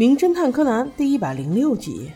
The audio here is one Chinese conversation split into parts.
名侦探柯南》第一百零六集：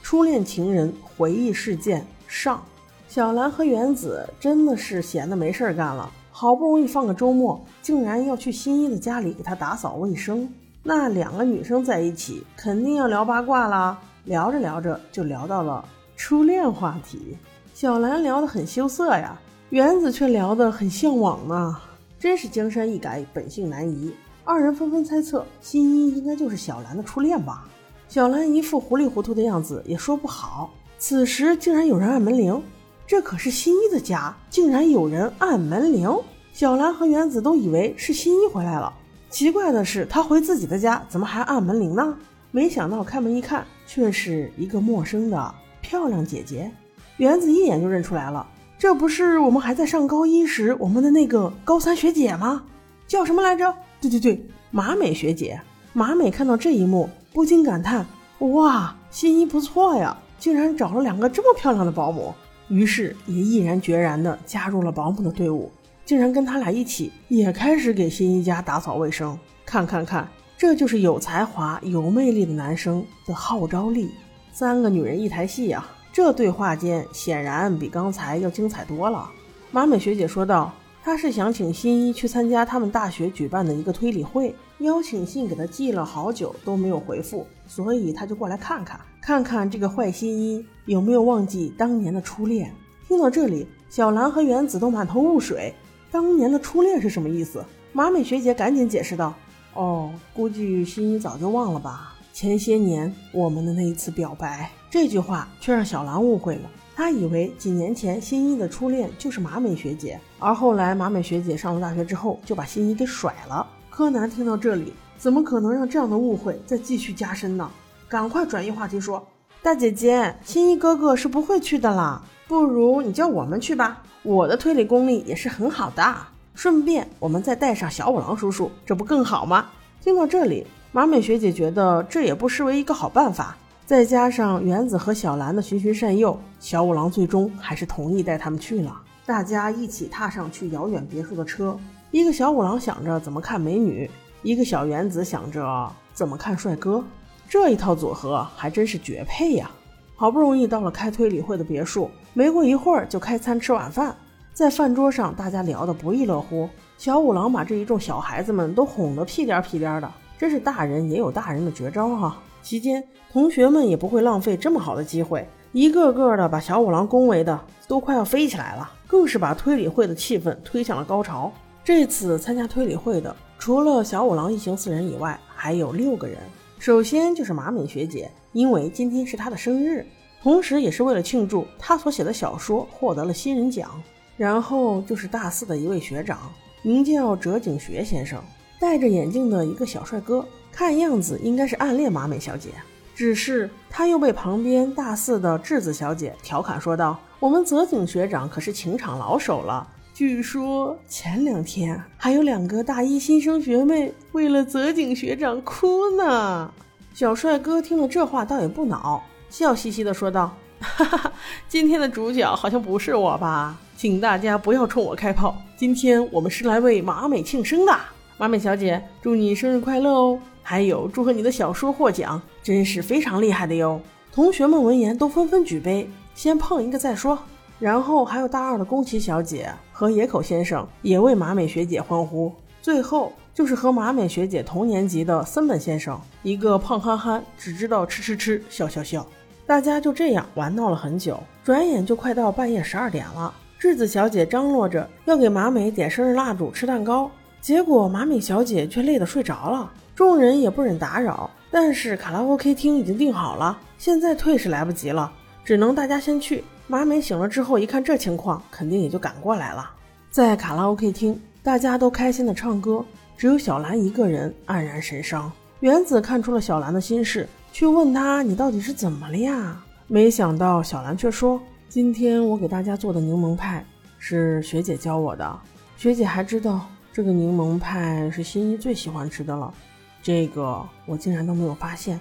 初恋情人回忆事件上。小兰和原子真的是闲的没事儿干了，好不容易放个周末，竟然要去新一的家里给他打扫卫生。那两个女生在一起，肯定要聊八卦啦。聊着聊着就聊到了初恋话题，小兰聊得很羞涩呀，原子却聊得很向往呢。真是江山易改，本性难移。二人纷纷猜测，新一应该就是小兰的初恋吧？小兰一副糊里糊涂的样子，也说不好。此时竟然有人按门铃。这可是新一的家，竟然有人按门铃！小兰和原子都以为是新一回来了。奇怪的是，他回自己的家，怎么还按门铃呢？没想到开门一看，却是一个陌生的漂亮姐姐。原子一眼就认出来了，这不是我们还在上高一时我们的那个高三学姐吗？叫什么来着？对对对，马美学姐。马美看到这一幕，不禁感叹：哇，新一不错呀，竟然找了两个这么漂亮的保姆。于是也毅然决然地加入了保姆的队伍，竟然跟他俩一起也开始给新一家打扫卫生。看看看，这就是有才华、有魅力的男生的号召力。三个女人一台戏啊，这对话间显然比刚才要精彩多了。马美学姐说道：“他是想请新一去参加他们大学举办的一个推理会，邀请信给他寄了好久都没有回复，所以他就过来看看。”看看这个坏新一有没有忘记当年的初恋。听到这里，小兰和原子都满头雾水。当年的初恋是什么意思？马美学姐赶紧解释道：“哦，估计新一早就忘了吧。前些年我们的那一次表白。”这句话却让小兰误会了，她以为几年前新一的初恋就是马美学姐，而后来马美学姐上了大学之后就把新一给甩了。柯南听到这里，怎么可能让这样的误会再继续加深呢？赶快转移话题，说：“大姐姐，新一哥哥是不会去的啦，不如你叫我们去吧。我的推理功力也是很好的，顺便我们再带上小五郎叔叔，这不更好吗？”听到这里，马美学姐觉得这也不失为一个好办法。再加上原子和小兰的循循善诱，小五郎最终还是同意带他们去了。大家一起踏上去遥远别墅的车，一个小五郎想着怎么看美女，一个小原子想着怎么看帅哥。这一套组合还真是绝配呀！好不容易到了开推理会的别墅，没过一会儿就开餐吃晚饭。在饭桌上，大家聊得不亦乐乎。小五郎把这一众小孩子们都哄得屁颠屁颠的，真是大人也有大人的绝招哈！期间，同学们也不会浪费这么好的机会，一个个的把小五郎恭维的都快要飞起来了，更是把推理会的气氛推向了高潮。这次参加推理会的，除了小五郎一行四人以外，还有六个人。首先就是马美学姐，因为今天是她的生日，同时也是为了庆祝她所写的小说获得了新人奖。然后就是大四的一位学长，名叫折景学先生，戴着眼镜的一个小帅哥，看样子应该是暗恋马美小姐。只是他又被旁边大四的质子小姐调侃说道：“我们泽井学长可是情场老手了。”据说前两天还有两个大一新生学妹为了泽井学长哭呢。小帅哥听了这话倒也不恼，笑嘻嘻的说道：“哈哈，今天的主角好像不是我吧？请大家不要冲我开炮。今天我们是来为马美庆生的。马美小姐，祝你生日快乐哦！还有祝贺你的小说获奖，真是非常厉害的哟。”同学们闻言都纷纷举杯，先碰一个再说。然后还有大二的宫崎小姐和野口先生也为马美学姐欢呼。最后就是和马美学姐同年级的森本先生，一个胖憨憨，只知道吃吃吃，笑笑笑。大家就这样玩闹了很久，转眼就快到半夜十二点了。智子小姐张罗着要给马美点生日蜡烛、吃蛋糕，结果马美小姐却累得睡着了。众人也不忍打扰，但是卡拉 OK 厅已经订好了，现在退是来不及了，只能大家先去。马美醒了之后，一看这情况，肯定也就赶过来了。在卡拉 OK 厅，大家都开心的唱歌，只有小兰一个人黯然神伤。原子看出了小兰的心事，去问她：“你到底是怎么了呀？”没想到小兰却说：“今天我给大家做的柠檬派是学姐教我的，学姐还知道这个柠檬派是新一最喜欢吃的了。这个我竟然都没有发现，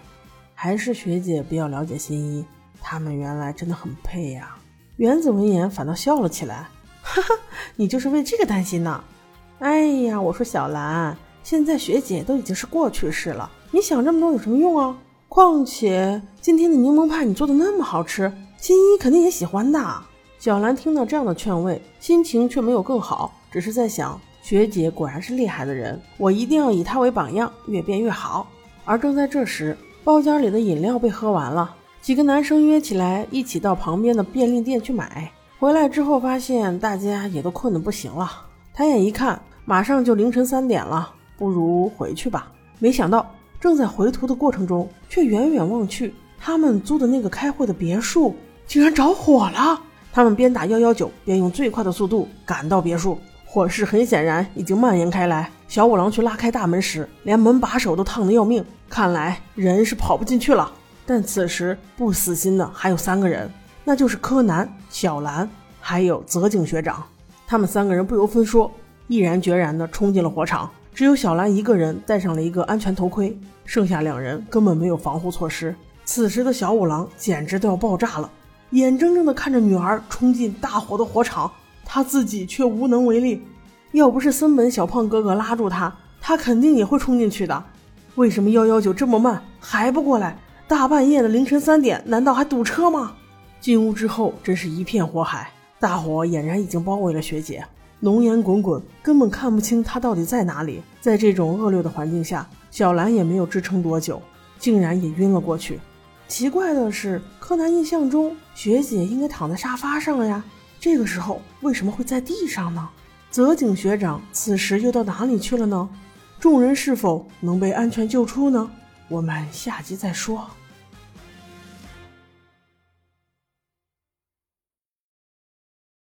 还是学姐比较了解新一。”他们原来真的很配呀！原子闻言反倒笑了起来，哈哈，你就是为这个担心呢？哎呀，我说小兰，现在学姐都已经是过去式了，你想这么多有什么用啊？况且今天的柠檬派你做的那么好吃，新一肯定也喜欢的。小兰听到这样的劝慰，心情却没有更好，只是在想，学姐果然是厉害的人，我一定要以她为榜样，越变越好。而正在这时，包间里的饮料被喝完了，几个男生约起来一起到旁边的便利店去买。回来之后发现大家也都困得不行了，抬眼一看，马上就凌晨三点了，不如回去吧。没想到。正在回途的过程中，却远远望去，他们租的那个开会的别墅竟然着火了。他们边打幺幺九，边用最快的速度赶到别墅。火势很显然已经蔓延开来。小五郎去拉开大门时，连门把手都烫得要命，看来人是跑不进去了。但此时不死心的还有三个人，那就是柯南、小兰还有泽井学长。他们三个人不由分说，毅然决然地冲进了火场。只有小兰一个人戴上了一个安全头盔，剩下两人根本没有防护措施。此时的小五郎简直都要爆炸了，眼睁睁地看着女儿冲进大火的火场，他自己却无能为力。要不是森本小胖哥哥拉住他，他肯定也会冲进去的。为什么幺幺九这么慢，还不过来？大半夜的凌晨三点，难道还堵车吗？进屋之后，真是一片火海，大火俨然已经包围了学姐。浓烟滚滚，根本看不清她到底在哪里。在这种恶劣的环境下，小兰也没有支撑多久，竟然也晕了过去。奇怪的是，柯南印象中学姐应该躺在沙发上呀，这个时候为什么会在地上呢？泽井学长此时又到哪里去了呢？众人是否能被安全救出呢？我们下集再说。